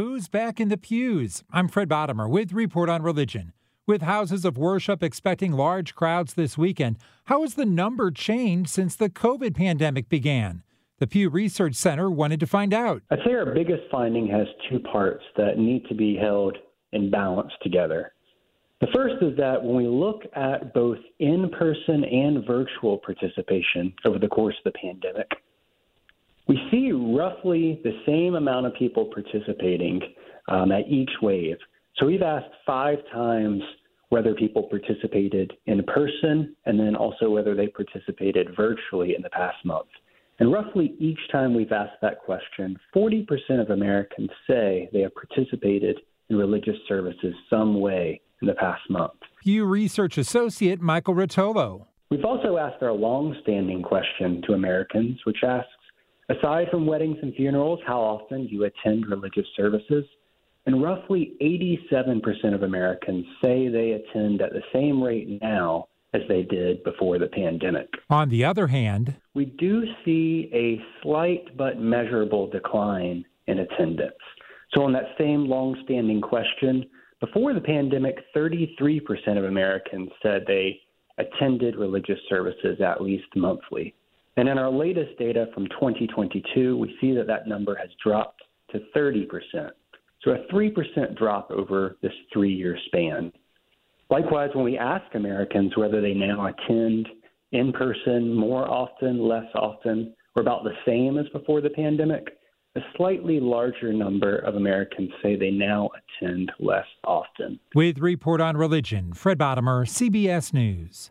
Who's back in the pews? I'm Fred Bodimer with Report on Religion. With houses of worship expecting large crowds this weekend, how has the number changed since the COVID pandemic began? The Pew Research Center wanted to find out. I'd say our biggest finding has two parts that need to be held in balance together. The first is that when we look at both in person and virtual participation over the course of the pandemic, see roughly the same amount of people participating um, at each wave. So we've asked five times whether people participated in person and then also whether they participated virtually in the past month. And roughly each time we've asked that question, 40% of Americans say they have participated in religious services some way in the past month. Pew Research Associate Michael Rotolo. We've also asked our long-standing question to Americans, which asks, aside from weddings and funerals, how often do you attend religious services? And roughly 87% of Americans say they attend at the same rate now as they did before the pandemic. On the other hand, we do see a slight but measurable decline in attendance. So, on that same long-standing question, before the pandemic, 33% of Americans said they attended religious services at least monthly. And in our latest data from 2022, we see that that number has dropped to 30%. So a 3% drop over this three year span. Likewise, when we ask Americans whether they now attend in person more often, less often, or about the same as before the pandemic, a slightly larger number of Americans say they now attend less often. With Report on Religion, Fred Bodimer, CBS News.